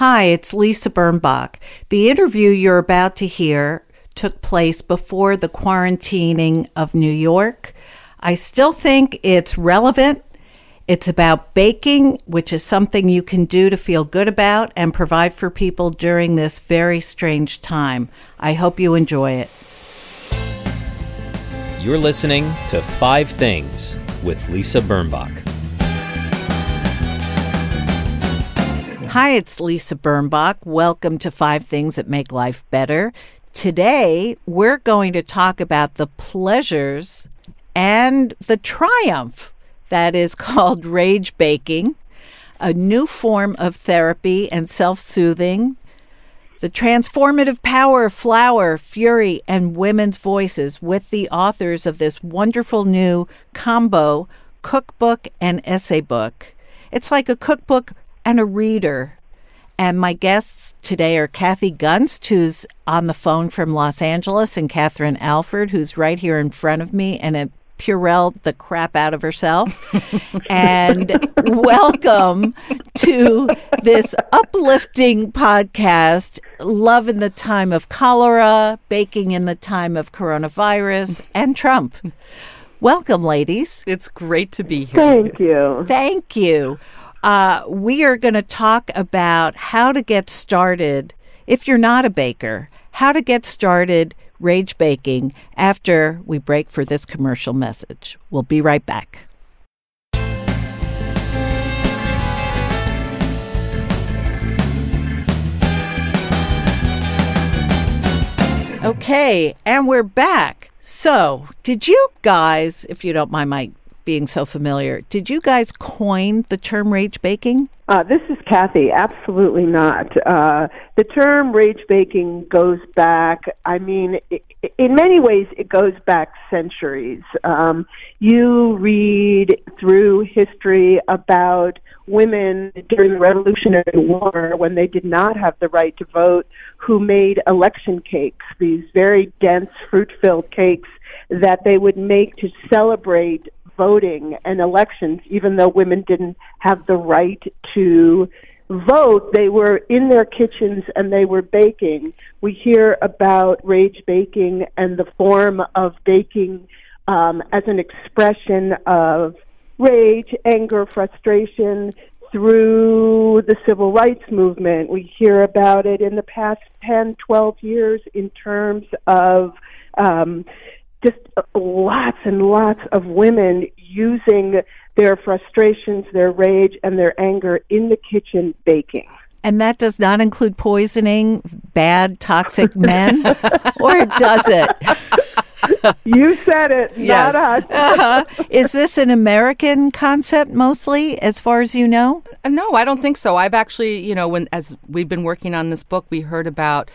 Hi, it's Lisa Birnbach. The interview you're about to hear took place before the quarantining of New York. I still think it's relevant. It's about baking, which is something you can do to feel good about and provide for people during this very strange time. I hope you enjoy it. You're listening to Five Things with Lisa Birnbach. Hi, it's Lisa Birnbach. Welcome to Five Things That Make Life Better. Today, we're going to talk about the pleasures and the triumph that is called rage baking, a new form of therapy and self soothing, the transformative power of flour, fury, and women's voices with the authors of this wonderful new combo cookbook and essay book. It's like a cookbook and a reader. And my guests today are Kathy Gunst, who's on the phone from Los Angeles, and Katherine Alford, who's right here in front of me and a Purell the crap out of herself. and welcome to this uplifting podcast, Love in the Time of Cholera, Baking in the Time of Coronavirus, and Trump. Welcome, ladies. It's great to be here. Thank you. Thank you. Uh, we are going to talk about how to get started if you're not a baker, how to get started rage baking after we break for this commercial message. We'll be right back. Okay, and we're back. So, did you guys, if you don't mind my being so familiar. Did you guys coin the term rage baking? Uh, this is Kathy. Absolutely not. Uh, the term rage baking goes back, I mean, in many ways, it goes back centuries. Um, you read through history about women during the Revolutionary War when they did not have the right to vote who made election cakes, these very dense, fruit filled cakes that they would make to celebrate voting and elections, even though women didn't have the right to vote, they were in their kitchens and they were baking. We hear about rage baking and the form of baking um, as an expression of rage, anger, frustration through the civil rights movement. We hear about it in the past 10, 12 years in terms of um, just lots and lots of women using their frustrations, their rage, and their anger in the kitchen baking. And that does not include poisoning bad, toxic men, or does it? you said it, yes. not us. Uh-huh. Is this an American concept mostly, as far as you know? Uh, no, I don't think so. I've actually, you know, when as we've been working on this book, we heard about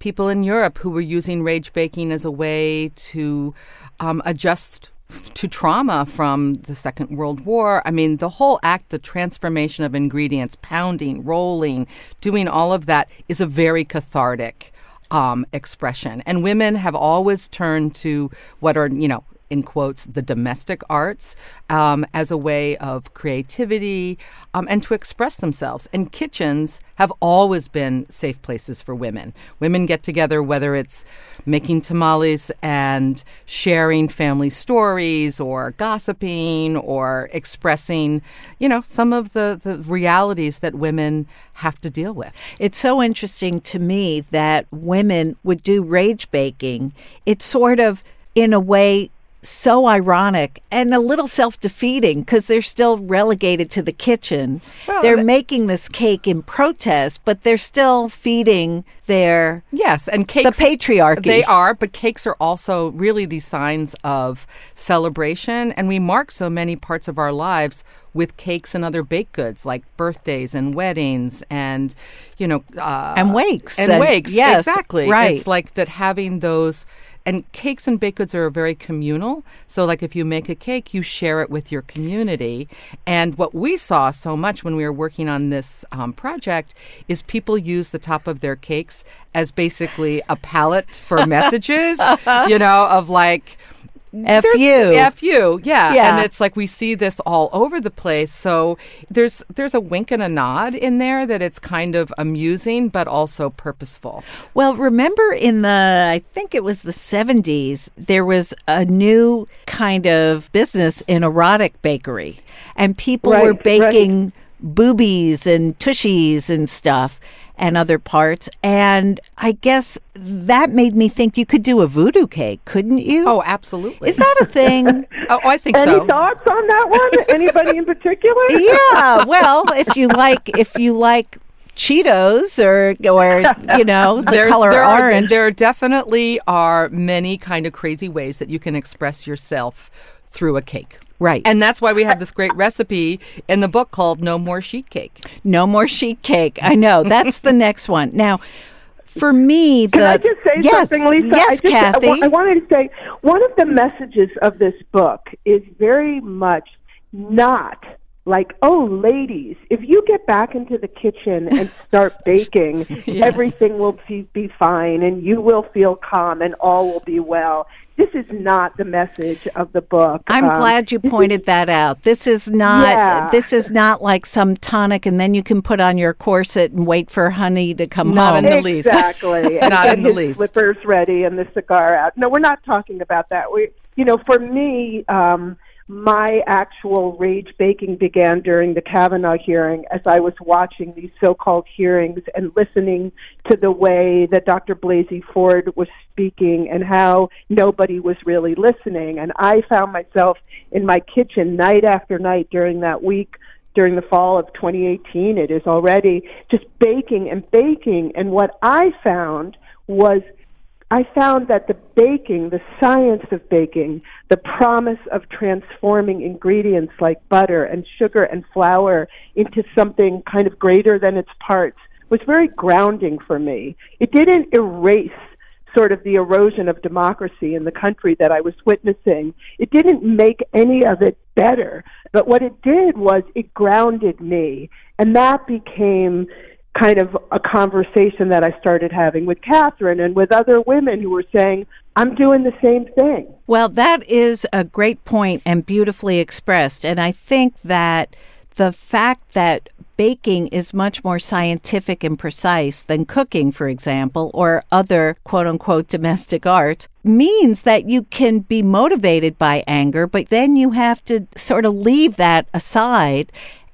people in Europe who were using rage baking as a way to um, adjust to trauma from the Second World War. I mean, the whole act, the transformation of ingredients, pounding, rolling, doing all of that is a very cathartic um, expression. And women have always turned to what are, you know, in quotes, the domestic arts um, as a way of creativity um, and to express themselves. And kitchens have always been safe places for women. Women get together, whether it's making tamales and sharing family stories or gossiping or expressing, you know, some of the, the realities that women have to deal with. It's so interesting to me that women would do rage baking. It's sort of, in a way, so ironic and a little self defeating because they're still relegated to the kitchen. Well, they're making this cake in protest, but they're still feeding their yes, and cakes the patriarchy. They are, but cakes are also really these signs of celebration, and we mark so many parts of our lives with cakes and other baked goods like birthdays and weddings and you know uh, and wakes and, and wakes. Yes, exactly. Right. It's like that having those and cakes and baked goods are very communal. So, like if you make a cake, you share it with your community. And what we saw so much when we were working on this um, project is people use the top of their cakes as basically a palette for messages, you know, of like, F There's- you. F you, yeah. Yeah. And it's like we see this all over the place. So there's there's a wink and a nod in there that it's kind of amusing but also purposeful. Well, remember in the, I think it was the 70s, there was a new kind of business in erotic bakery, and people were Right, baking boobies and tushies and stuff and other parts. And I guess that made me think you could do a voodoo cake, couldn't you? Oh, absolutely. Is that a thing? Oh, I think Any so. Any thoughts on that one? Anybody in particular? yeah. Well, if you like, if you like Cheetos or or you know the There's- color there are, orange. there definitely are many kind of crazy ways that you can express yourself through a cake. Right. And that's why we have this great recipe in the book called No More Sheet Cake. No more sheet cake. I know. That's the next one. Now, for me, the Can I just say yes, something, Lisa? Yes, I just, Kathy. wa- I wanted to say one of the messages of this book is very much not like, oh, ladies, if you get back into the kitchen and start baking, everything will be, be fine and you will feel calm and all will be well. This is not the message of the book. I'm Um, glad you pointed that out. This is not Yeah. this is not like some tonic and then you can put on your corset and wait for honey to come Not home. in the least. Exactly. Not in the least. Slippers ready and the cigar out. No, we're not talking about that. We, you know, for me, um, my actual rage baking began during the Kavanaugh hearing as I was watching these so-called hearings and listening to the way that Dr. Blasey Ford was speaking and how nobody was really listening. And I found myself in my kitchen night after night during that week during the fall of 2018 it is already just baking and baking and what i found was i found that the baking the science of baking the promise of transforming ingredients like butter and sugar and flour into something kind of greater than its parts was very grounding for me. It didn't erase sort of the erosion of democracy in the country that I was witnessing. It didn't make any of it better, but what it did was it grounded me, and that became kind of a conversation that I started having with Katherine and with other women who were saying, I'm doing the same thing. Well, that is a great point and beautifully expressed. And I think that the fact that baking is much more scientific and precise than cooking, for example, or other quote unquote domestic arts means that you can be motivated by anger, but then you have to sort of leave that aside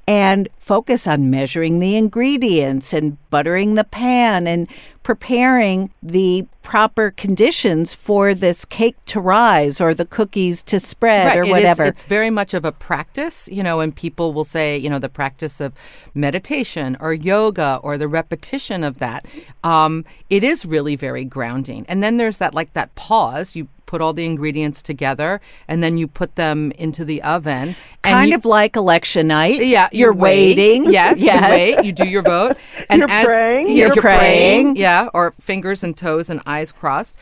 and focus on measuring the ingredients and buttering the pan and preparing the proper conditions for this cake to rise or the cookies to spread or it is- whatever. it's very much of a practice, you know, and people will say, you know, the practice of meditation or yoga or the repetition of that. Um, it is really very grounding. And then there's that, like that pause. You put all the ingredients together and then you put them into the oven. And kind you- of like election night. yeah, you're you wait. waiting. Yes, yes. you wait. You do your vote, and You're as praying. Yeah, You're praying. yeah, or fingers and toes and eyes crossed.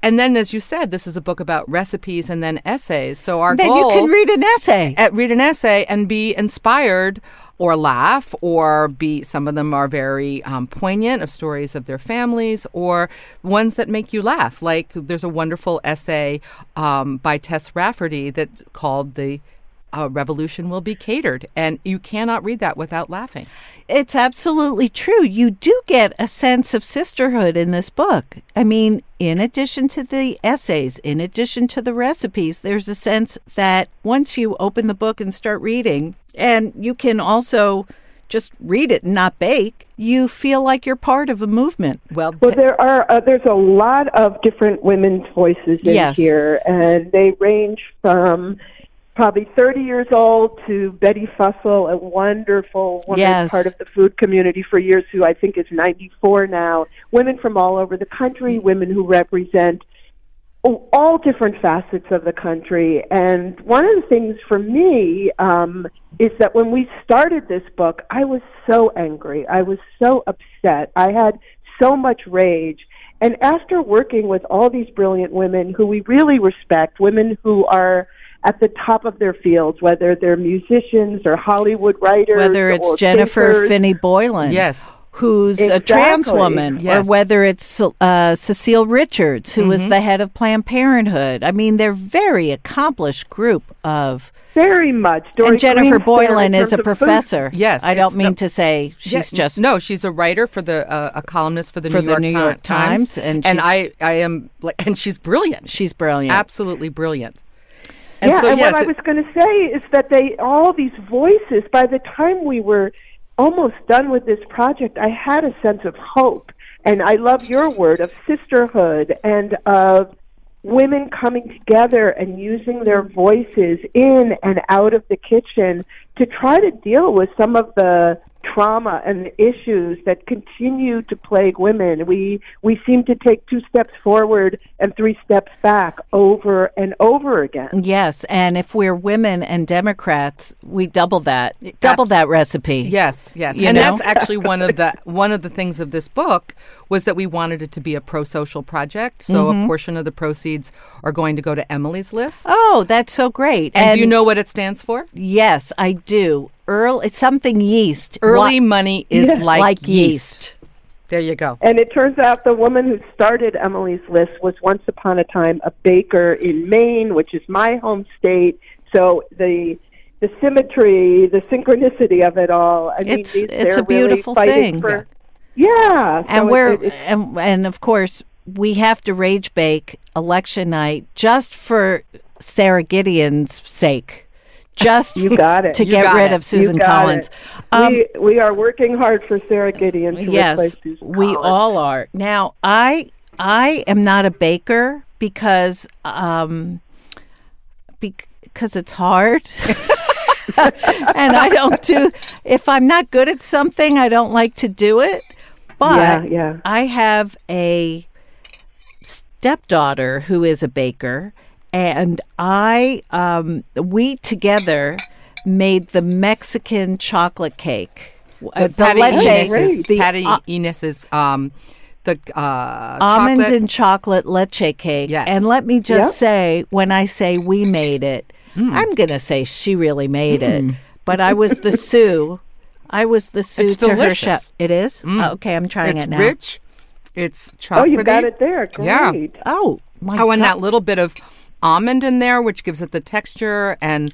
And then, as you said, this is a book about recipes and then essays. So our Then goal you can read an essay. at read an essay and be inspired or laugh or be some of them are very um, poignant of stories of their families or ones that make you laugh like there's a wonderful essay um, by tess rafferty that's called the uh, revolution will be catered and you cannot read that without laughing It's absolutely true. You do get a sense of sisterhood in this book. I mean, in addition to the essays, in addition to the recipes, there's a sense that once you open the book and start reading, and you can also just read it and not bake, you feel like you're part of a movement. well, Well, there are uh, there's a lot of different women's voices in Yes. here, and they range from probably 30 years old to Betty Fussell, a wonderful woman Yes. part of the food community for years, who I think is 94 now. Women from all over the country, women who represent all different facets of the country. And one of the things for me um, is that when we started this book, I was so angry. I was so upset. I had so much rage. And after working with all these brilliant women who we really respect, women who are at the top of their fields, whether they're musicians or Hollywood writers, Whether it's or Jennifer thinkers, Finney Boylan. yes who's a trans woman, Yes. or whether it's uh, Cecile Richards, who is the head of Planned Parenthood. I mean, they're very accomplished group of. Very much. Dorie and Jennifer Greenspan, Boylan is a of food- professor. Yes, I don't mean to say she's just no. She's a writer for the uh, a columnist for the For New the York, New York Times, Times, and and I I am like and she's brilliant. she's brilliant. absolutely brilliant. And yeah, so, and yes, what I was going to say is that they all these voices. By the time we were almost done with this project, I had a sense of hope, and I love your word of sisterhood and of women coming together and using their voices in and out of the kitchen to try to deal with some of the trauma and the issues that continue to plague women. We we seem to take two steps forward and three steps back over and over again. Yes, and if we're women and Democrats, we double that, double abs- that recipe. Yes, yes, You and know? that's actually one of the one of the things of this book was that we wanted it to be a pro-social project. So Mm-hmm. a portion of the proceeds are going to go to Emily's List. Oh, that's so great! and, do you know what it stands for? Yes, I do. Earl, it's something yeast. Early Wa- money is like, like yeast. There you go. And it turns out the woman who started Emily's List was once upon a time a baker in Maine, which is my home state. So the the symmetry, the synchronicity of it all. I mean, It's- these, it's a beautiful really thing. For, yeah, and so we're it, it, and, and of course we have to rage bake election night just for Sara Gideon's sake. Just You got it. to You get got rid it. of Susan Collins. Um, we we are working hard for Sara Gideon to replace yes, Susan we Collins. all are. Now, I I am not a baker because um because it's hard. and I don't do if I'm not good at something, I don't like to do it. But Yeah, yeah. I have a stepdaughter who is a baker and I um we together made the Mexican chocolate cake. Uh, The Patty leche- Inez's, the, Patty uh, Inez's, um, the uh, almond chocolate. and chocolate leche cake. Yes. And let me just Yep. say, when I say we made it, Mm. I'm going to say she really made it. But I was the Sue. I was the Sue It's to her chef. It is? Oh, okay, I'm trying it's it now. rich. It's chocolatey. Oh, you got it there. Great. Yeah. Oh, my Oh, and God. that little bit of almond in there, which gives it the texture, and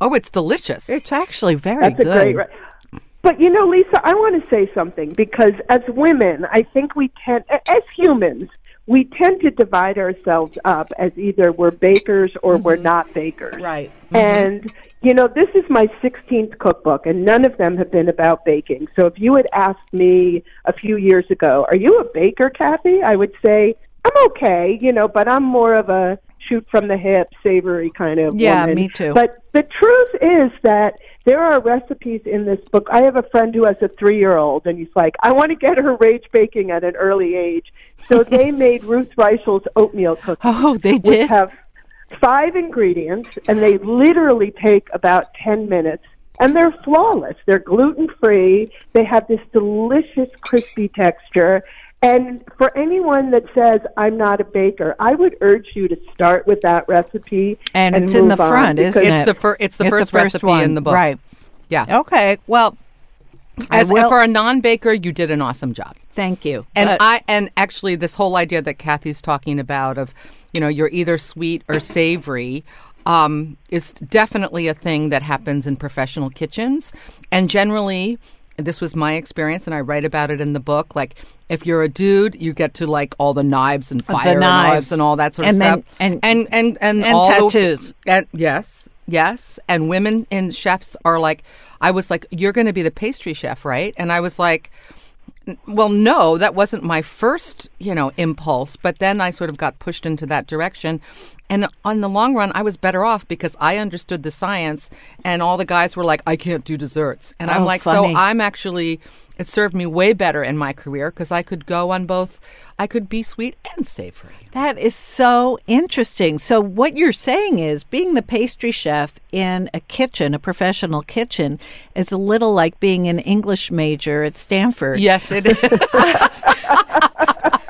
oh, it's delicious. It's actually very That's good. a great. Re- but you know, Lisa, I want to say something because as women, I think we tend, as humans, we tend to divide ourselves up as either we're bakers or we're mm-hmm. not bakers. Right. Mm-hmm. And you know, this is my 16th cookbook, and none of them have been about baking. So if you had asked me a few years ago, "Are you a baker, Kathy?" I would say I'm okay, you know, but I'm more of a shoot from the hip, savory kind of Yeah, woman. me too. But the truth is that there are recipes in this book. I have a friend who has a three year old, and he's like, I want to get her rage baking at an early age. So they made Ruth Reichl's oatmeal cookies, Oh, they which did. have five ingredients, and they literally take about 10 minutes. And they're flawless. They're gluten free. They have this delicious, crispy texture. And for anyone that says, I'm not a baker, I would urge you to start with that recipe. And it's in the move on, front, isn't because- it? It's the fir- it's the It's first recipe in the book. Right. Yeah. Okay. Well, As will- for a non-baker, you did an awesome job. thank you. And But- I and actually this whole idea that Kathy's talking about of, you know, you're either sweet or savory, um, is definitely a thing that happens in professional kitchens. And generally, this was my experience, and I write about it in the book. Like, if you're a dude, you get to like all the knives and fire knives. knives and all that sort of then- stuff, and- and and and, and all the- tattoos. and yes, yes. And women and chefs are like, I was like, you're going to be the pastry chef, right? And I was like, well, no, that wasn't my first, you know, impulse. But then I sort of got pushed into that direction. And on the long run, I was better off because I understood the science, and all the guys were like, "I can't do desserts," and I'm Oh, like, funny. "So I'm actually." It served me way better in my career because I could go on both. I could be sweet and savory. That is so interesting. So, what you're saying is being the pastry chef in a kitchen, a professional kitchen, is a little like being an English major at Stanford. Yes, it is.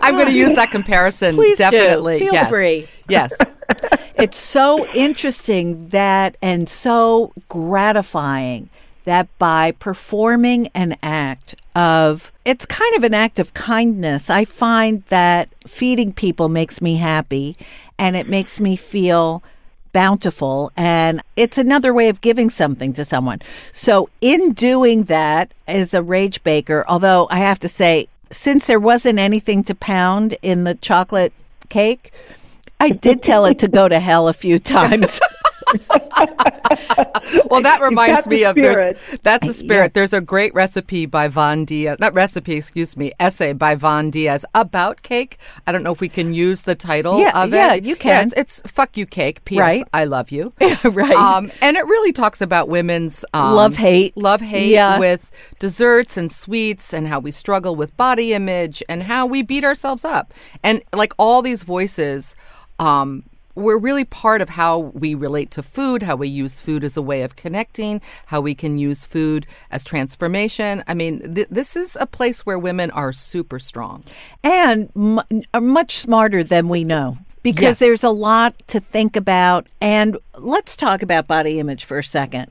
I'm going to use that comparison. Please do. definitely. Feel yes. free. Yes. It's so interesting that and so gratifying that by performing an act of, it's kind of an act of kindness, I find that feeding people makes me happy and it makes me feel bountiful and it's another way of giving something to someone. So in doing that as a rage baker, although I have to say, since there wasn't anything to pound in the chocolate cake, I did tell it to go to hell a few times. Well, that reminds me the of there's that's the spirit. There's a great recipe by Von Diaz, not recipe, excuse me, essay by Von Diaz about cake. I don't know if we can use the title Yeah, of it. yeah, you can. it's, it's "Fuck You Cake." P.S. Right. I love you. right. Um, and it really talks about women's um, Love, hate. love hate Yeah. with desserts and sweets, and how we struggle with body image, and how we beat ourselves up, and like all these voices. Um, we're really part of how we relate to food, how we use food as a way of connecting, how we can use food as transformation. I mean, th- this is a place where women are super strong. and m- are much smarter than we know because Yes. there's a lot to think about. And let's talk about body image for a second.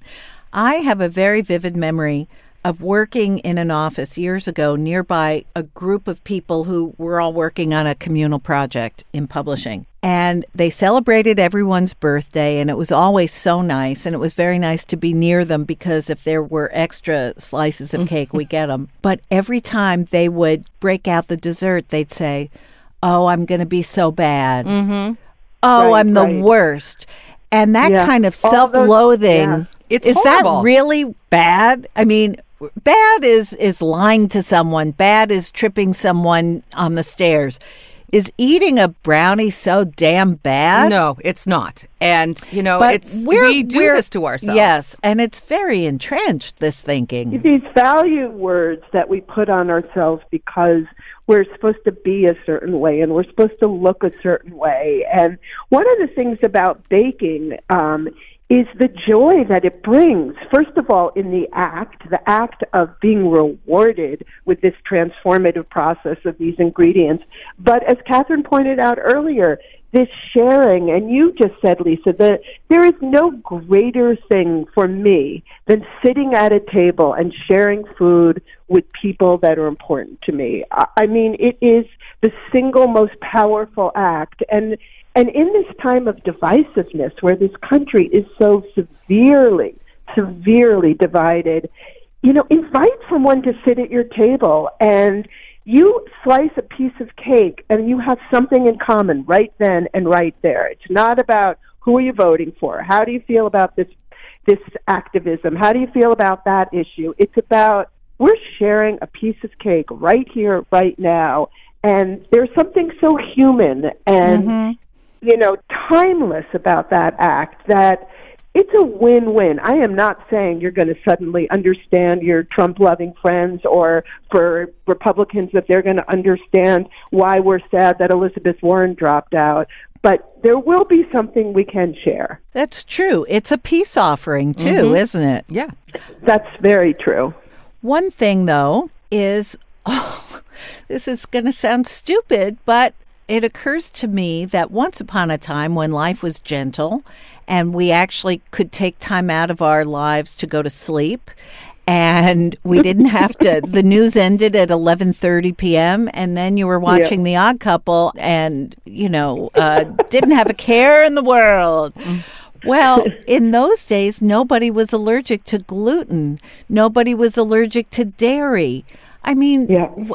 I have a very vivid memory of working in an office years ago nearby a group of people who were all working on a communal project in publishing. And they celebrated everyone's birthday, and it was always so nice. And it was very nice to be near them because if there were extra slices of cake, we get them. But every time they would break out the dessert, they'd say, Oh, I'm going to be so bad. Mm-hmm. Oh, Right, I'm the right. worst. And that Yeah. kind of All self those- loathing. yeah. It's is horrible. that really bad? I mean, bad is is lying to someone. Bad is tripping someone on the stairs. Is eating a brownie so damn bad? No, it's not. And you know, but it's we're- do this to ourselves. Yes, and it's very entrenched. This thinking. these value words that we put on ourselves because we're supposed to be a certain way and we're supposed to look a certain way. And one of the things about baking um, is the joy that it brings. First of all, in the act, the act of being rewarded with this transformative process of these ingredients. But as Katherine pointed out earlier, this sharing, and you just said, Lisa, that there is no greater thing for me than sitting at a table and sharing food with people that are important to me. I mean, it is the single most powerful act. And and in this time of divisiveness, where this country is so severely, severely divided, you know, invite someone to sit at your table and you slice a piece of cake and you have something in common right then and right there. It's not about who are you voting for? How do you feel about this this activism? How do you feel about that issue? It's about we're sharing a piece of cake right here, right now, and there's something so human and mm-hmm. You know timeless about that act that it's a win-win. I am not saying you're going to suddenly understand your Trump-loving friends or for Republicans that they're going to understand why we're sad that Elizabeth Warren dropped out, but there will be something we can share. That's true. It's a peace offering too, mm-hmm. isn't it? Yeah. That's very true. One thing, though, is oh, this is going to sound stupid, but it occurs to me that once upon a time when life was gentle and we actually could take time out of our lives to go to sleep and we didn't have to the news ended at 11:30 p.m. and then you were watching the odd couple and you know uh, didn't have a care in the world well, in those days, nobody was allergic to gluten. Nobody was allergic to dairy. I mean, Yeah. w-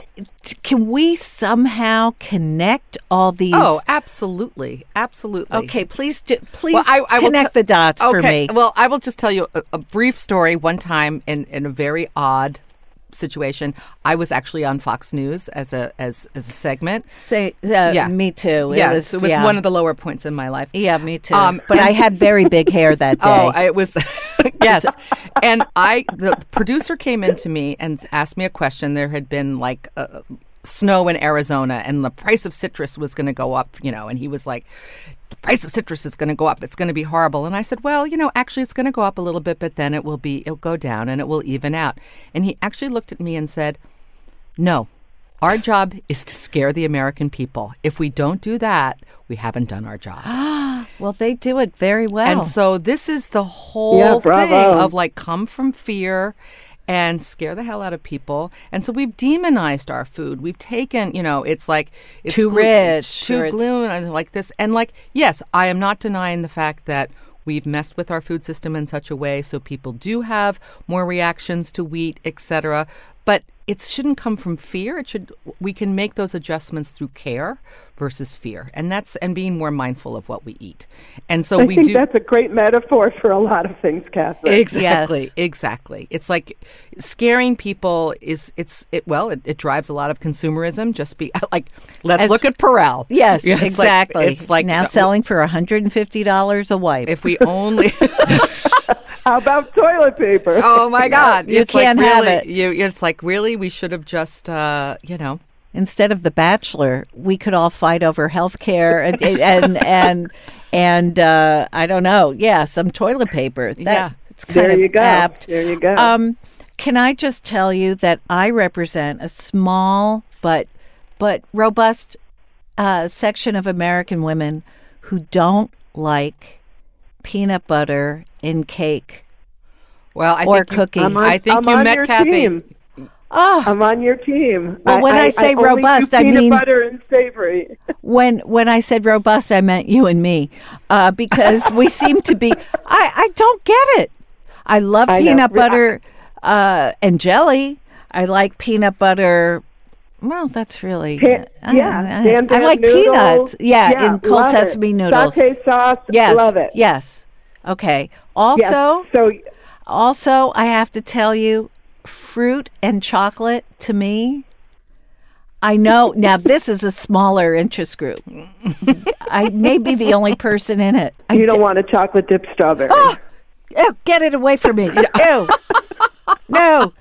can we somehow connect all these? Oh, absolutely, absolutely. okay. Please, do, please Well, I, I will connect te- the dots for okay, me. Well, I will just tell you a, a brief story. One time, in, in a very odd situation, I was actually on Fox News as a as as a segment. Say, uh, Yeah. me too. yes, it was yeah. one of the lower points in my life. Yeah, me too. Um, but I had very big hair that day. Oh, I- it was yes. And I, the producer came in to me and asked me a question. There had been like uh, snow in Arizona, and the price of citrus was going to go up. You know, and he was like. The price of citrus is going to go up. It's going to be horrible. And I said, well, you know, actually, it's going to go up a little bit, but then it will be, it'll go down and it will even out. And he actually looked at me and said, no, our job is to scare the American people. If we don't do that, we haven't done our job. Well, they do it very well. And so this is the whole Yeah, thing of like come from fear and scare the hell out of people. And so we've demonized our food. We've taken, you know, it's like it's Too rich, too it's- gluten, and like this. And like, yes, I am not denying the fact that we've messed with our food system in such a way so people do have more reactions to wheat, etc. But it shouldn't come from fear. It should we can make those adjustments through care versus fear. And that's and being more mindful of what we eat. And so I we think do that's a great metaphor for a lot of things, Katherine. Exactly, Yes. exactly. It's like scaring people is it's it well it, it drives a lot of consumerism. Just be like let's As- look at Purell. yes, Yeah, it's like- exactly. it's like now selling for $150 a wipe. if we only How about toilet paper? oh my god You it's can't have really- it. You, it's like really we should have just uh, you know Instead of The Bachelor, we could all fight over health care and, and, and, and uh, I don't know. Yeah, some toilet paper. That, Yeah. It's kind there of you go. apt. There you go. Um, can I just tell you that I represent a small but but robust uh, section of American women who don't like peanut butter in cake. well I Or think you- cooking. I'm on, I think I'm you on met your Kathy. Team. Oh, I'm on your team. Well, when I say only do robust, I peanut mean- butter and savory. when when I said robust, I meant you and me, uh, because we seem to be. I I don't get it. I love I know. peanut butter uh, and jelly. I like peanut butter. Well, that's really Pa- I- yeah, I, Dan I like noodles. peanuts. Yeah, in cold love it. sesame noodles. Satay sauce. Yes, love it. Yes. Okay. Yes. Also, so also, I have to tell you, fruit and chocolate to me. I know now this is a smaller interest group. I may be the only person in it. I you don't want a chocolate dip strawberry. Oh, ew, get it away from me. Ew. No.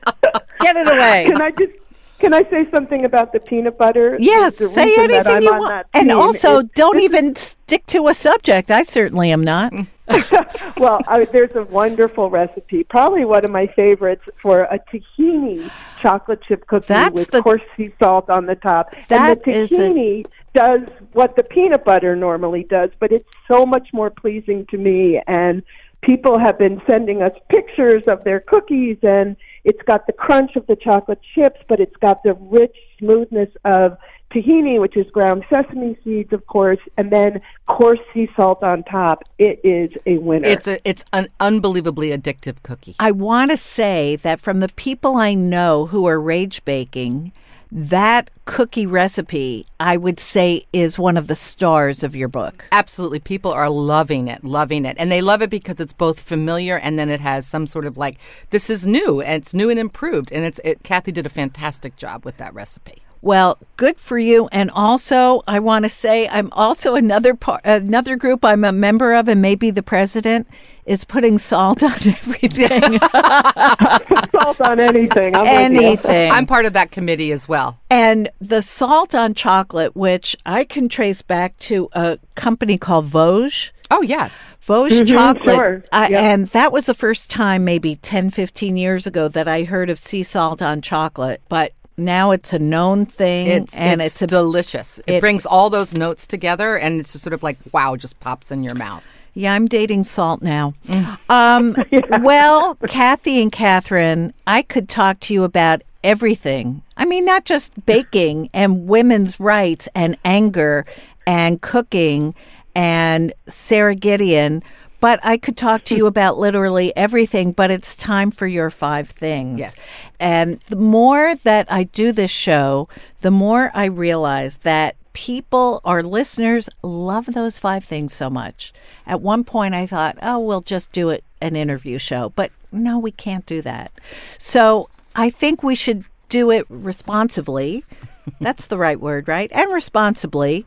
Get it away. Can I just can I say something about the peanut butter? Yes, say anything you want. And also, don't even stick to a subject. I certainly am not. well, I, there's a wonderful recipe, probably one of my favorites, for a tahini chocolate chip cookie That's with the- coarse sea salt on the top. That and the is a- tahini does what the peanut butter normally does, but it's so much more pleasing to me. And people have been sending us pictures of their cookies, and it's got the crunch of the chocolate chips, but it's got the rich smoothness of tahini, which is ground sesame seeds, of course, and then coarse sea salt on top. It is a winner. It's a it's an unbelievably addictive cookie. I want to say that from the people I know who are rage baking, that cookie recipe, I would say, is one of the stars of your book. Absolutely. People are loving it, loving it. And they love it because it's both familiar and then it has some sort of like, this is new and it's new and improved. And it's, it, Kathy did a fantastic job with that recipe. Well, good for you. And also, I want to say I'm also another part, another group I'm a member of, and maybe the president is putting salt on everything. salt on anything. I'm anything. I'm part of that committee as well. And the salt on chocolate, which I can trace back to a company called Vosges. Oh, yes. Vosges chocolate. Mm-hmm, sure. I- Yep. And that was the first time, maybe 10, 15 years ago, that I heard of sea salt on chocolate. But now it's a known thing. It's, and it's, it's, a delicious. It, it- brings all those notes together and it's just sort of like, wow, just pops in your mouth. Yeah, I'm dating salt now. Mm. Um, Well, Kathy and Katherine, I could talk to you about everything. I mean, not just baking and women's rights and anger and cooking and Sara Gideon, but I could talk to you about literally everything. But it's time for your five things. Yes. And the more that I do this show, the more I realize that people, our listeners, love those five things so much. At one point, I thought, oh, we'll just do it an interview show. But no, we can't do that. So I think we should do it responsibly. That's the right word, right? And responsibly,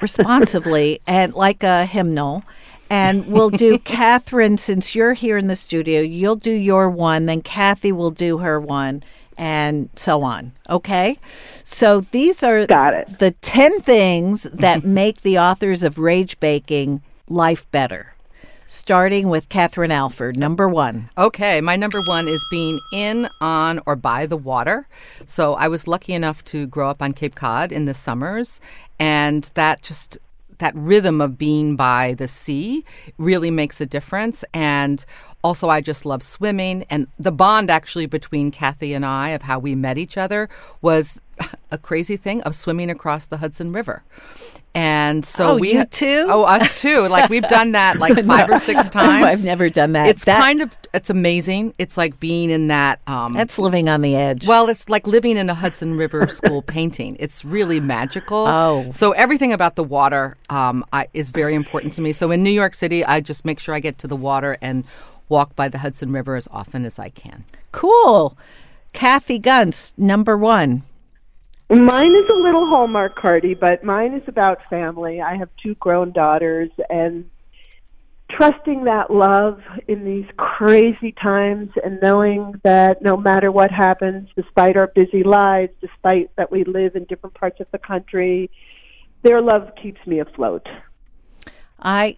responsibly, and like a hymnal. And we'll do Katherine, since you're here in the studio, you'll do your one, then Kathy will do her one, and so on. Okay? So these are Got it. the 10 things that make the authors of Rage Baking life better. Starting with Katherine Alford, number one. Okay, my number one is being in, on, or by the water. So I was lucky enough to grow up on Cape Cod in the summers, and that just that rhythm of being by the sea really makes a difference. And also, I just love swimming. And the bond actually between Kathy and I of how we met each other was a crazy thing of swimming across the Hudson River. And so Oh, we you too? Oh, us too. Like we've done that like five or six times. I've never done that. It's That- kind of it's amazing. It's like being in that um That's living on the edge. well, it's like living in a Hudson River school painting. It's really magical. Oh. So everything about the water um, I, is very important to me. So in New York City, I just make sure I get to the water and walk by the Hudson River as often as I can. cool. Kathy Gunst, number one. Mine is a little Hallmark cardy, but mine is about family. I have two grown daughters, and trusting that love in these crazy times and knowing that no matter what happens, despite our busy lives, despite that we live in different parts of the country, their love keeps me afloat. I-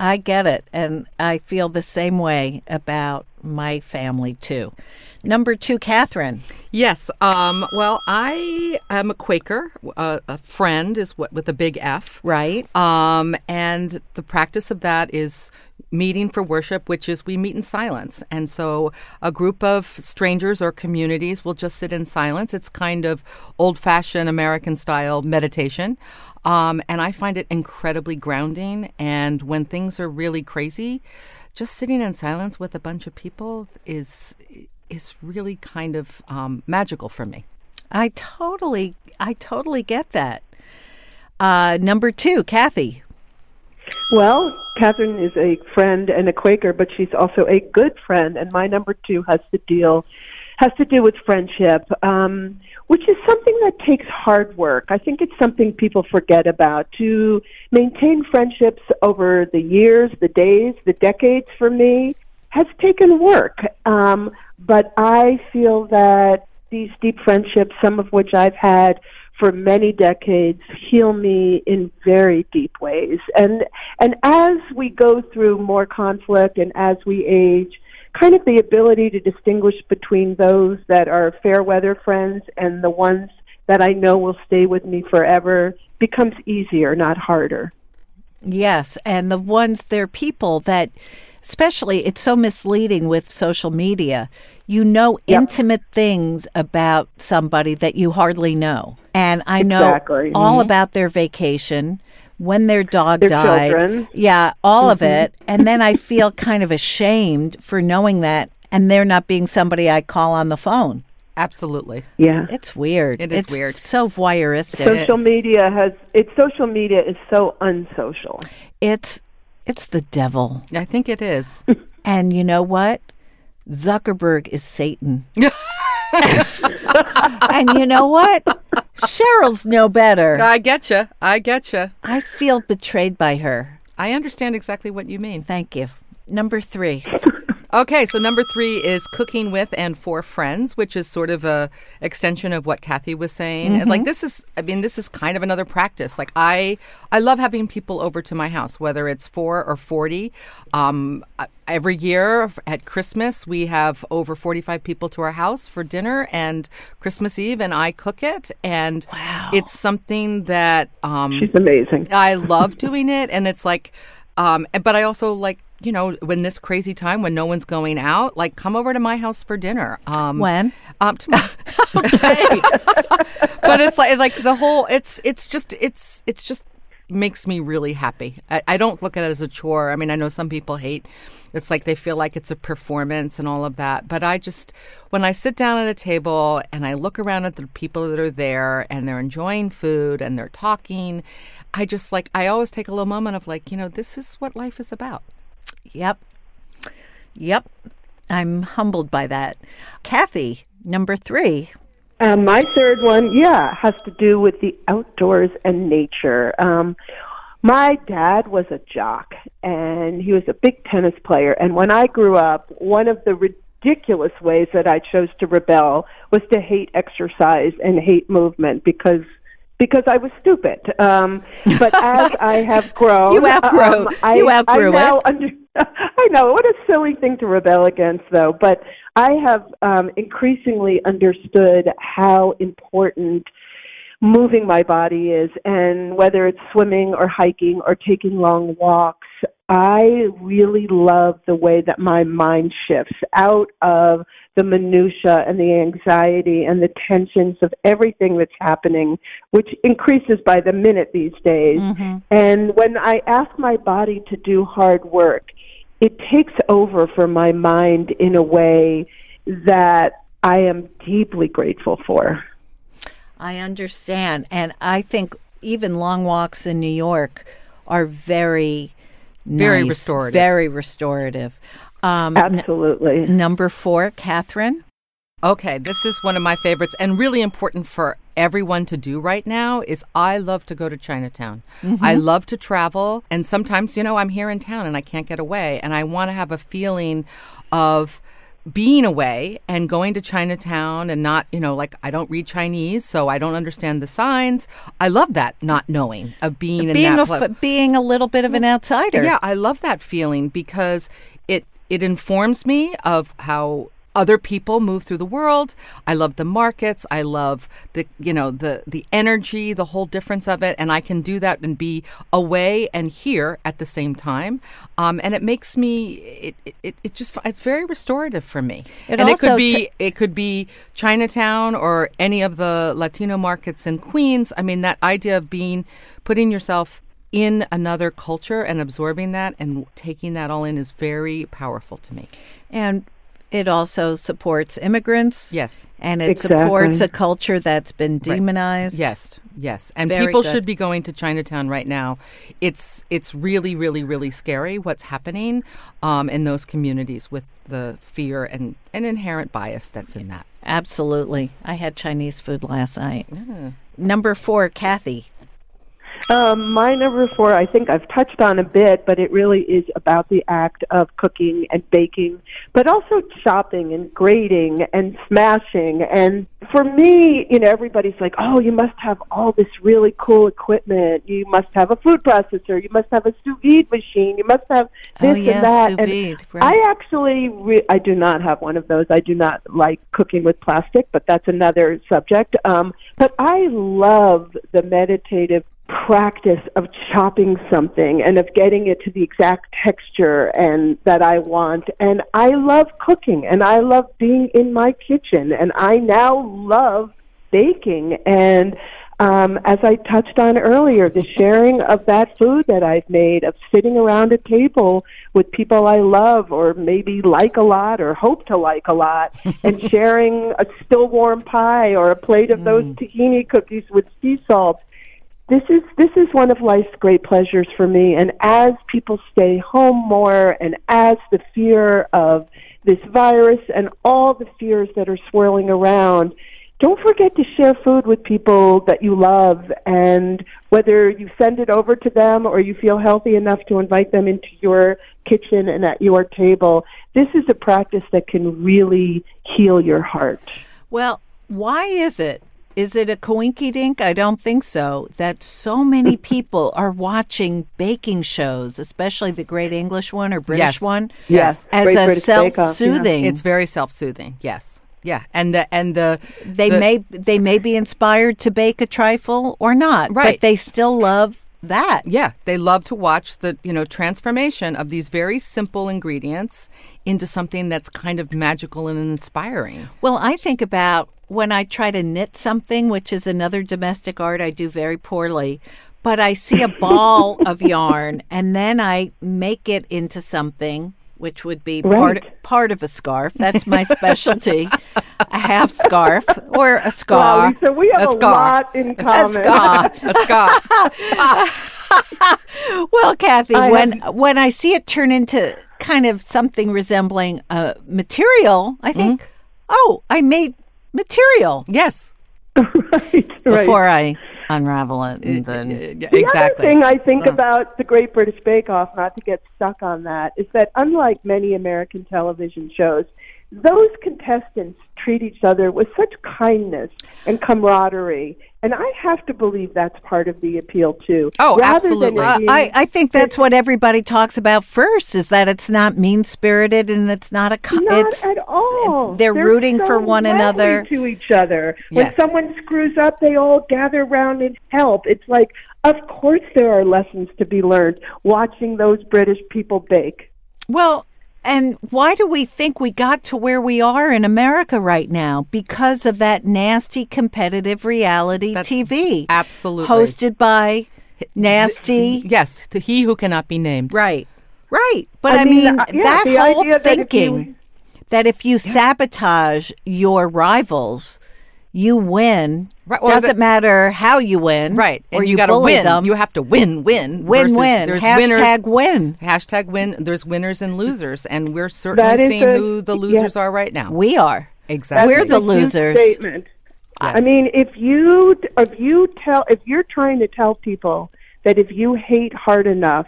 I get it, and I feel the same way about my family too. Number two, Katherine. Yes. Um, well, I am a Quaker. Uh, a friend is what with a big F. Right. Um, and the practice of that is meeting for worship, which is we meet in silence. And so a group of strangers or communities will just sit in silence. It's kind of old fashioned American style meditation. Um, and I find it incredibly grounding. And when things are really crazy, just sitting in silence with a bunch of people is is really kind of um, magical for me. I totally I totally get that. Uh, number two, Kathy. Well, Katherine is a friend and a Quaker, but she's also a good friend. And my number two has to deal has to do with friendship, um, which is something that takes hard work. I think it's something people forget about. To maintain friendships over the years, the days, the decades for me has taken work. Um, but I feel that these deep friendships, some of which I've had for many decades, heal me in very deep ways. And and as we go through more conflict and as we age, kind of the ability to distinguish between those that are fair weather friends and the ones that I know will stay with me forever becomes easier, not harder. Yes, and the ones they're people that especially it's so misleading with social media. You know Yep. intimate things about somebody that you hardly know. And I know Exactly. all mm-hmm. about their vacation, when their dog Their died. children. Yeah, all of mm-hmm. it. And then I feel kind of ashamed for knowing that and they're not being somebody I call on the phone. Absolutely. Yeah. It's weird. It is it's weird. So voyeuristic. Social media has it's social media is so unsocial. It's it's the devil. I think it is. And you know what? Zuckerberg is Satan. and you know what? Sheryl's no better. I get you. I get you. I feel betrayed by her. I understand exactly what you mean. Thank you. Number three. Okay, so number three is cooking with and for friends, which is sort of a extension of what Kathy was saying. And like this is, I mean, this is kind of another practice. Like I, I love having people over to my house, whether it's four or forty. Um, every year at Christmas, we have over forty-five people to our house for dinner and Christmas Eve, and I cook it. And it's something that um, She's amazing. I love doing it, and it's like, um, but I also like, you know, when this crazy time when no one's going out, like, come over to my house for dinner. Um, When? Um, tomorrow. but it's like, like the whole, it's, it's just, it's, it's just makes me really happy. I, I don't look at it as a chore. I mean, I know some people hate. It's like they feel like it's a performance and all of that. But I just, when I sit down at a table and I look around at the people that are there and they're enjoying food and they're talking, I just like, I always take a little moment of like, you know, this is what life is about. Yep. Yep. I'm humbled by that. Kathy, number three. Um, my third one, yeah, has to do with the outdoors and nature. Um, my dad was a jock, and he was a big tennis player. And when I grew up, one of the ridiculous ways that I chose to rebel was to hate exercise and hate movement because because I was stupid. Um, but as I have grown, You outgrew- um, I, you outgrew I now it. under, I know what a silly thing to rebel against, though. But I have um, increasingly understood how important moving my body is and whether it's swimming or hiking or taking long walks i really love the way that my mind shifts out of the minutia and the anxiety and the tensions of everything that's happening which increases by the minute these days Mm-hmm. and when i ask my body to do hard work it takes over for my mind in a way that i am deeply grateful for I understand. And I think even long walks in New York are very, Very nice, restorative. Very restorative. Um, n- absolutely number four, Katherine. Okay, this is one of my favorites and really important for everyone to do right now is I love to go to Chinatown. I love to travel and sometimes, you know, I'm here in town and I can't get away and I want to have a feeling of being away and going to Chinatown and not, you know, like I don't read Chinese, so I don't understand the signs. I love that not knowing of being in Being that a, f- being a little bit of an outsider. yeah, I love that feeling because it it informs me of how other people move through the world. I love the markets. I love the you know the the energy, the whole difference of it, and I can do that and be away and here at the same time. Um, and it makes me it, it, it just it's very restorative for me. It and it could be ta- it could be Chinatown or any of the Latino markets in Queens. I mean that idea of being putting yourself in another culture and absorbing that and taking that all in is very powerful to me. And it also supports immigrants. Yes. And it Exactly. supports a culture that's been demonized. Yes, yes, and Very people good. should be going to Chinatown right now. It's it's really, really, really scary what's happening um, in those communities with the fear and an inherent bias that's in that. Absolutely. I had Chinese food last night. Number four, Kathy. Um, my number four, I think I've touched on a bit, but it really is about the act of cooking and baking, but also chopping and grating and smashing. And for me, you know, everybody's like, oh, you must have all this really cool equipment. You must have a food processor. You must have a sous vide machine. You must have Oh, this yes, and that. sous and vide, right. I actually, re- I do not have one of those. I do not like cooking with plastic, but that's another subject. Um, but I love the meditative practice of chopping something and of getting it to the exact texture and that I want. And I love cooking and I love being in my kitchen and I now love baking and um, as I touched on earlier, the sharing of that food that I've made, of sitting around a table with people I love or maybe like a lot or hope to like a lot, and sharing a still warm pie or a plate of those tahini cookies with sea salt this is this is one of life's great pleasures for me and as people stay home more and as the fear of this virus and all the fears that are swirling around don't forget to share food with people that you love and whether you send it over to them or you feel healthy enough to invite them into your kitchen and at your table this is a practice that can really heal your heart Well, why is it? Is it a coinky dink? I don't think so. That so many people are watching baking shows, especially the Great English one or British Yes. one, Yes. as Great a British Bake Off, yeah. self-soothing. It's very self-soothing. Yes. Yeah. And the and the they the- may they may be inspired to bake a trifle or not, but Right. they still love that. Yeah, they love to watch the, you know, transformation of these very simple ingredients into something that's kind of magical and inspiring. Well, I think about when I try to knit something, which is another domestic art I do very poorly, but I see a ball of yarn and then I make it into something which would be part Right. part of a scarf. That's my specialty. a half scarf or a wow scar. lisa we have A a, lot in A common. A Scott. Well, Kathy, I when when I see it turn into kind of something resembling a material, I think, Mm-hmm. oh, I made material yes. right, right. before I unravel it. And uh, then, Yeah, The exactly. other thing I think about the Great British Bake Off, not to get stuck on that, is that unlike many American television shows, those contestants treat each other with such kindness and camaraderie. And I have to believe that's part of the appeal too. Oh, Rather absolutely. Than Uh, being- I, I think that's what everybody talks about first is that it's not mean spirited and it's not a co- Not it's at all. they're rooting so for one another. to each other. When Yes. someone screws up, they all gather around and help. It's like, of course, there are lessons to be learned watching those British people bake. Well, and why do we think we got to where we are in America right now? Because of that nasty competitive reality That's TV. absolutely. Hosted by nasty. Yes, the he who cannot be named. Right. Right. But I, I mean, mean, uh, yeah, that whole idea that if thinking you- that if you sabotage your rivals, you win. Right, or Doesn't that- matter how you win. Right, Or you, you, got to bully win. them. You have to win, win, win, win. There's Hashtag winners. win. Hashtag win. There's winners and losers, and we're certainly That is seeing a- who the yeah. losers are right now. We are. exactly. We're the a losers. Statement. I mean, if you if you tell if you're trying to tell people that if you hate hard enough,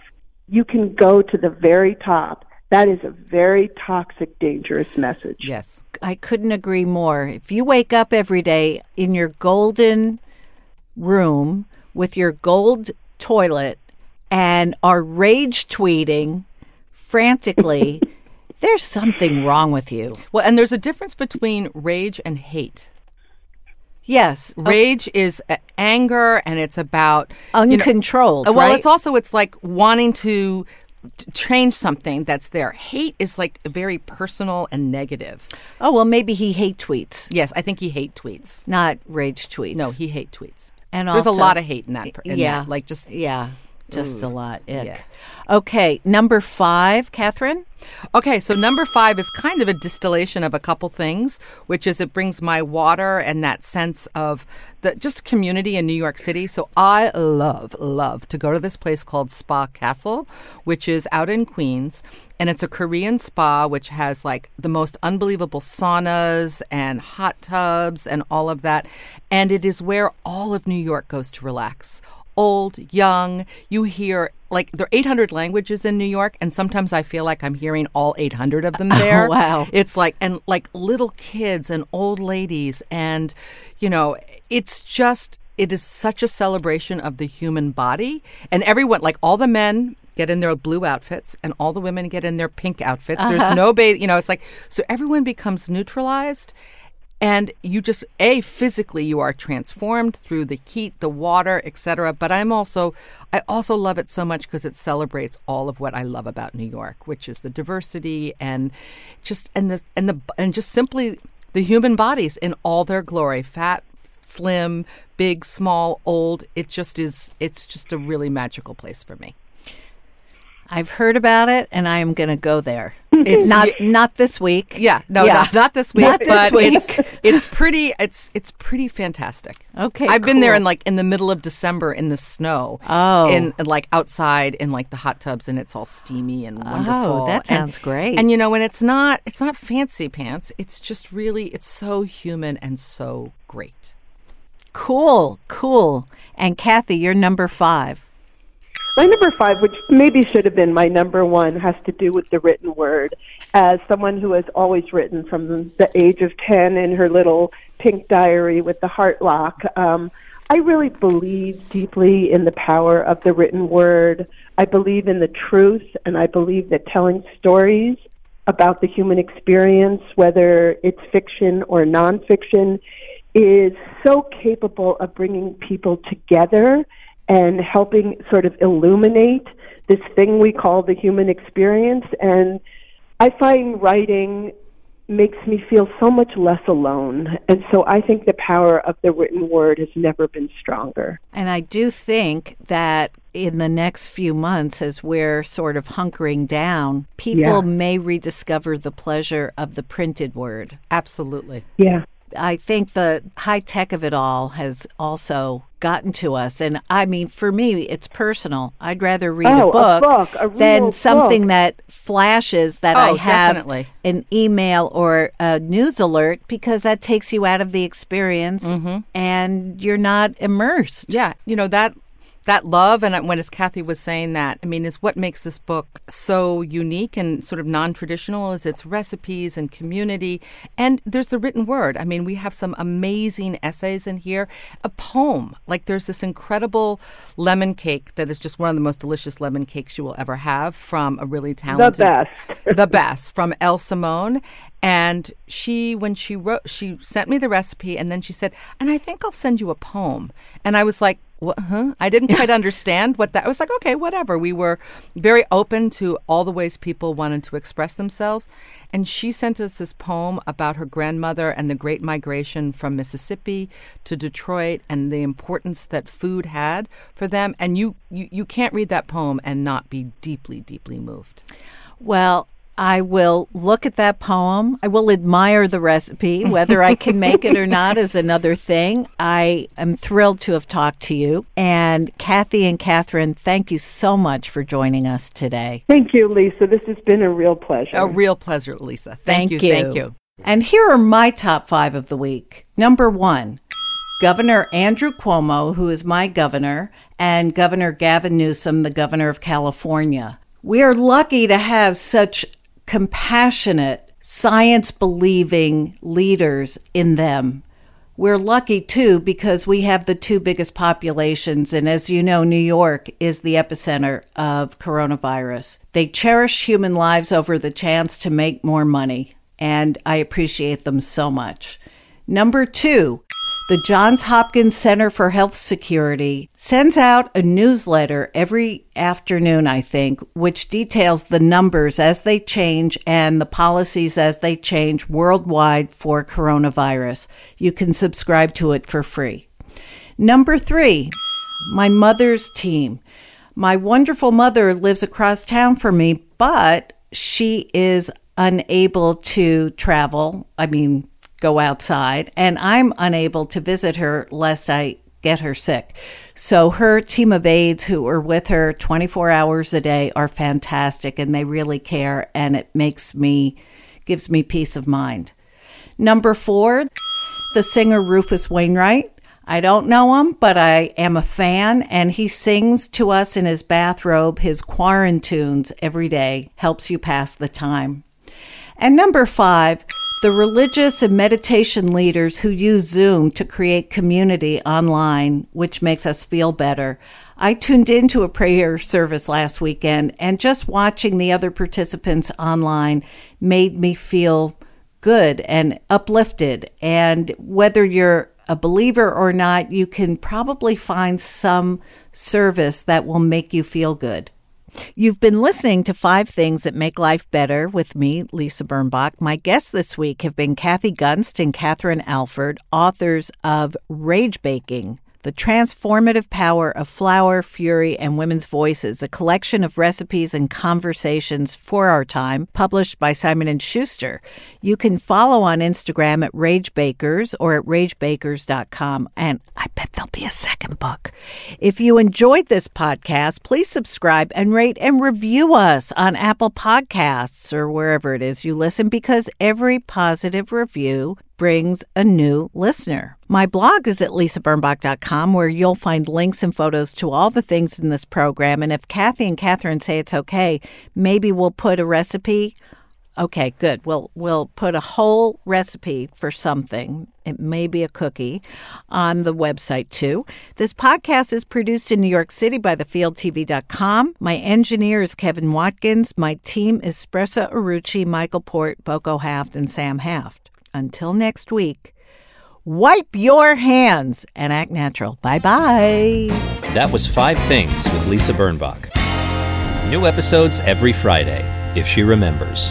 you can go to the very top. That is a very toxic, dangerous message. Yes. I couldn't agree more. If you wake up every day in your golden room with your gold toilet and are rage tweeting frantically, there's something wrong with you. Well, and there's a difference between rage and hate. Yes, Rage is uh, anger, and it's about you know- uncontrolled. Well, right? it's also it's like wanting to t- change something that's there. Hate is like very personal and negative. oh well, maybe he hate tweets, Yes, I think he hate tweets. not rage tweets. No, he hate tweets. And there's also- a lot of hate in that. In yeah, that. like just yeah, just a lot. Ick. Yeah. Okay, number five, Katherine. Okay, so number five is kind of a distillation of a couple things, which is it brings my water and that sense of the just community in New York City. So I love, love to go to this place called Spa Castle, which is out in Queens. And it's a Korean spa which has like the most unbelievable saunas and hot tubs and all of that. And it is where all of New York goes to relax old, young. You hear like there are 800 languages in New York, and sometimes I feel like I'm hearing all 800 of them oh, there. wow. It's like and like little kids and old ladies, and you know, it's just it is such a celebration of the human body, and everyone like all the men. Get in their blue outfits, and all the women get in their pink outfits. There's uh-huh. no bath, you know. It's like so everyone becomes neutralized, and you just a physically you are transformed through the heat the water etc but i'm also i also love it so much because it celebrates all of what i love about new york which is the diversity and just and the and the and just simply the human bodies in all their glory fat slim big small old it just is it's just a really magical place for me I've heard about it, and I am going to go there. It's- not not this week. yeah no Yeah. Not, not this week Not this but week. it's it's pretty it's it's pretty fantastic Okay, I've been there in like in the middle of December in the snow. Oh. In like outside in like the hot tubs and it's all steamy and oh, wonderful. Oh, that And- sounds great. And you know, when it's not it's not fancy pants, it's just really it's so human and so great. Cool, cool. And Kathy, you're number five. My number five, which maybe should have been my number one, has to do with the written word. As someone who has always written from the age of 10 in her little pink diary with the heart lock, um, I really believe deeply in the power of the written word. I believe in the truth, and I believe that telling stories about the human experience, whether it's fiction or nonfiction, is so capable of bringing people together and helping sort of illuminate this thing we call the human experience. And I find writing makes me feel so much less alone. And so I think the power of the written word has never been stronger. And I do think that in the next few months, as we're sort of hunkering down, people Yeah. may rediscover the pleasure of the printed word. Absolutely. Yeah. I think the high tech of it all has also gotten to us. And I mean, for me, it's personal. I'd rather read Oh, a a book, book, a than something book. that flashes that Oh, I have definitely. an email or a news alert because that takes you out of the experience Mm-hmm. and you're not immersed. Yeah, you know that that love and when as Kathy was saying that, I mean, is what makes this book so unique and sort of non-traditional is its recipes and community. And there's the written word. I mean, we have some amazing essays in here. A poem, like there's this incredible lemon cake that is just one of the most delicious lemon cakes you will ever have from a really talented, the best, the best from Elle Simone. And she, when she wrote, she sent me the recipe, and then she said, "And I think I'll send you a poem." And I was like, what, huh? I didn't quite understand what that. I was like, okay, whatever. We were very open to all the ways people wanted to express themselves, and she sent us this poem about her grandmother and the Great Migration from Mississippi to Detroit and the importance that food had for them. And you, you, you can't read that poem and not be deeply, deeply moved. Well, I will look at that poem. I will admire the recipe. Whether I can make it or not is another thing. I am thrilled to have talked to you. And Kathy and Katherine, thank you so much for joining us today. Thank you, Lisa. This has been a real pleasure. A real pleasure, Lisa. Thank, thank you. you. Thank you. And here are my top five of the week. Number one. Governor Andrew Cuomo, who is my governor, and Governor Gavin Newsom, the governor of California. We are lucky to have such compassionate, science believing leaders in them. We're lucky too because we have the two biggest populations. And as you know, New York is the epicenter of coronavirus. They cherish human lives over the chance to make more money. And I appreciate them so much. Number two, the Johns Hopkins Center for Health Security sends out a newsletter every afternoon, I think, which details the numbers as they change and the policies as they change worldwide for coronavirus. You can subscribe to it for free. Number three, my mother's team. My wonderful mother lives across town from me, but she is unable to travel. I mean, go outside, and I'm unable to visit her lest I get her sick. So her team of aides who are with her 24 hours a day are fantastic and they really care and it makes me gives me peace of mind. Number 4, the singer Rufus Wainwright. I don't know him, but I am a fan and he sings to us in his bathrobe his quarantunes every day. Helps you pass the time. And number 5, the religious and meditation leaders who use Zoom to create community online, which makes us feel better. I tuned into a prayer service last weekend, and just watching the other participants online made me feel good and uplifted. And whether you're a believer or not, you can probably find some service that will make you feel good. You've been listening to Five Things That Make Life Better with me, Lisa Birnbach. My guests this week have been Kathy Gunst and Katherine Alford, authors of Rage Baking the Transformative Power of Flour, Fury, and Women's Voices, a collection of recipes and conversations for our time, published by Simon & Schuster. You can follow on Instagram at Rage Bakers or at ragebakers.com, and I bet there'll be a second book. If you enjoyed this podcast, please subscribe and rate and review us on Apple Podcasts or wherever it is you listen, because every positive review brings a new listener. My blog is at lisabirnbach.com where you'll find links and photos to all the things in this program. And if Kathy and Katherine say it's okay, maybe we'll put a recipe. Okay, good. We'll we'll put a whole recipe for something. It may be a cookie on the website too. This podcast is produced in New York City by thefieldtv.com. My engineer is Kevin Watkins. My team is Spressa Arucci, Michael Port, Boko Haft, and Sam Haft. Until next week, wipe your hands and act natural. Bye bye. That was Five Things with Lisa Birnbach. New episodes every Friday, if she remembers.